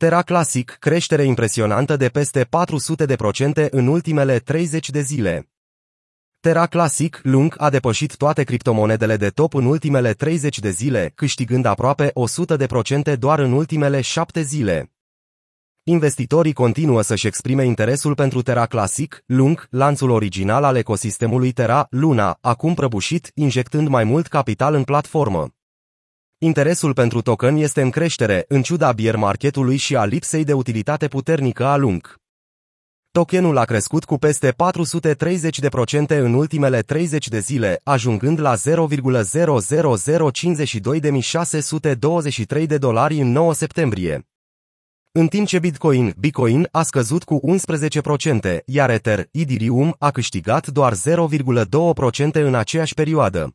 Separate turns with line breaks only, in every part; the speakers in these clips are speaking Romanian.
Terra Classic, creștere impresionantă de peste 400% în ultimele 30 de zile. Terra Classic, Lung, a depășit toate criptomonedele de top în ultimele 30 de zile, câștigând aproape 100% doar în ultimele 7 zile. Investitorii continuă să-și exprime interesul pentru Terra Classic, Lung, lanțul original al ecosistemului Terra, Luna, acum prăbușit, injectând mai mult capital în platformă. Interesul pentru token este în creștere, în ciuda bear marketului și a lipsei de utilitate puternică a Lung. Tokenul a crescut cu peste 430% în ultimele 30 de zile, ajungând la 0,00052.623 de dolari în 9 septembrie. În timp ce Bitcoin, Bitcoin a scăzut cu 11%, iar Ether, Ethereum, a câștigat doar 0,2% în aceeași perioadă.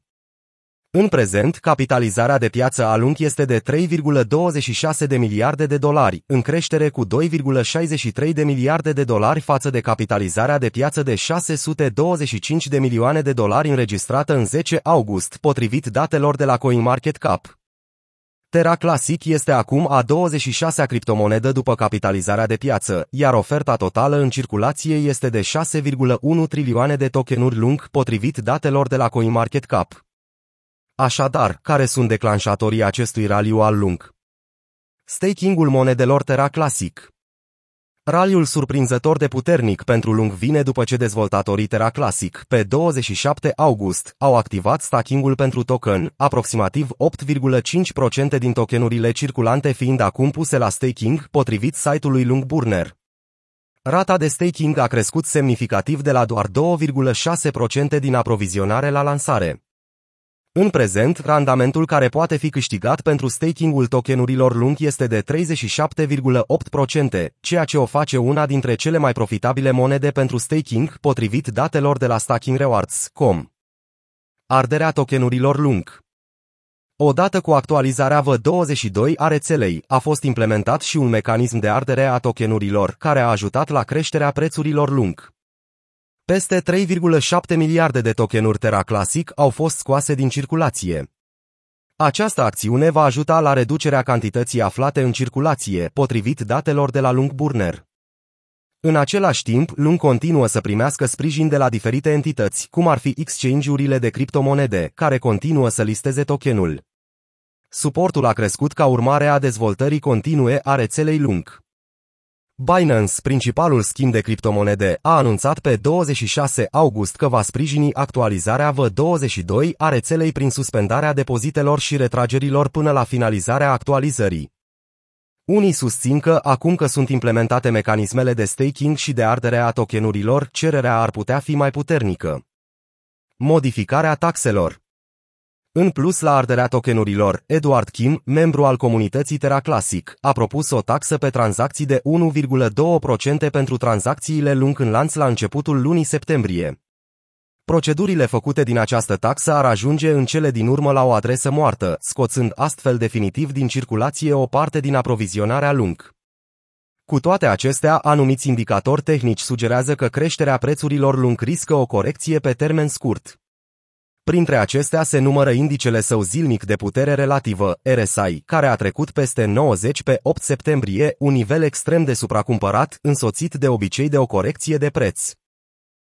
În prezent, capitalizarea de piață a Lung este de 3,26 de miliarde de dolari, în creștere cu 2,63 de miliarde de dolari față de capitalizarea de piață de 625 de milioane de dolari înregistrată în 10 august, potrivit datelor de la CoinMarketCap. Terra Classic este acum a 26-a criptomonedă după capitalizarea de piață, iar oferta totală în circulație este de 6,1 trilioane de tokenuri lung, potrivit datelor de la CoinMarketCap. Așadar, care sunt declanșatorii acestui raliu al lung? Staking-ul monedelor Terra Classic Raliul surprinzător de puternic pentru lung vine după ce dezvoltatorii Terra Classic, pe 27 august, au activat staking-ul pentru token, aproximativ 8,5% din tokenurile circulante fiind acum puse la staking, potrivit site-ului Lungburner. Rata de staking a crescut semnificativ de la doar 2,6% din aprovizionare la lansare. În prezent, randamentul care poate fi câștigat pentru staking-ul tokenurilor lung este de 37,8%, ceea ce o face una dintre cele mai profitabile monede pentru staking, potrivit datelor de la Stacking Rewards.com. Arderea tokenurilor lung Odată cu actualizarea V22 a rețelei, a fost implementat și un mecanism de ardere a tokenurilor, care a ajutat la creșterea prețurilor lung. Peste 3,7 miliarde de tokenuri Terra Classic au fost scoase din circulație. Această acțiune va ajuta la reducerea cantității aflate în circulație, potrivit datelor de la Lungburner. În același timp, Lung continuă să primească sprijin de la diferite entități, cum ar fi exchange-urile de criptomonede, care continuă să listeze tokenul. Suportul a crescut ca urmare a dezvoltării continue a rețelei Lung. Binance, principalul schimb de criptomonede, a anunțat pe 26 august că va sprijini actualizarea V22 a rețelei prin suspendarea depozitelor și retragerilor până la finalizarea actualizării. Unii susțin că, acum că sunt implementate mecanismele de staking și de ardere a tokenurilor, cererea ar putea fi mai puternică. Modificarea taxelor în plus la arderea tokenurilor, Edward Kim, membru al comunității Terra Classic, a propus o taxă pe tranzacții de 1,2% pentru tranzacțiile lung în lanț la începutul lunii septembrie. Procedurile făcute din această taxă ar ajunge în cele din urmă la o adresă moartă, scoțând astfel definitiv din circulație o parte din aprovizionarea lung. Cu toate acestea, anumiți indicatori tehnici sugerează că creșterea prețurilor lung riscă o corecție pe termen scurt. Printre acestea se numără indicele său zilnic de putere relativă, RSI, care a trecut peste 90 pe 8 septembrie, un nivel extrem de supracumpărat, însoțit de obicei de o corecție de preț.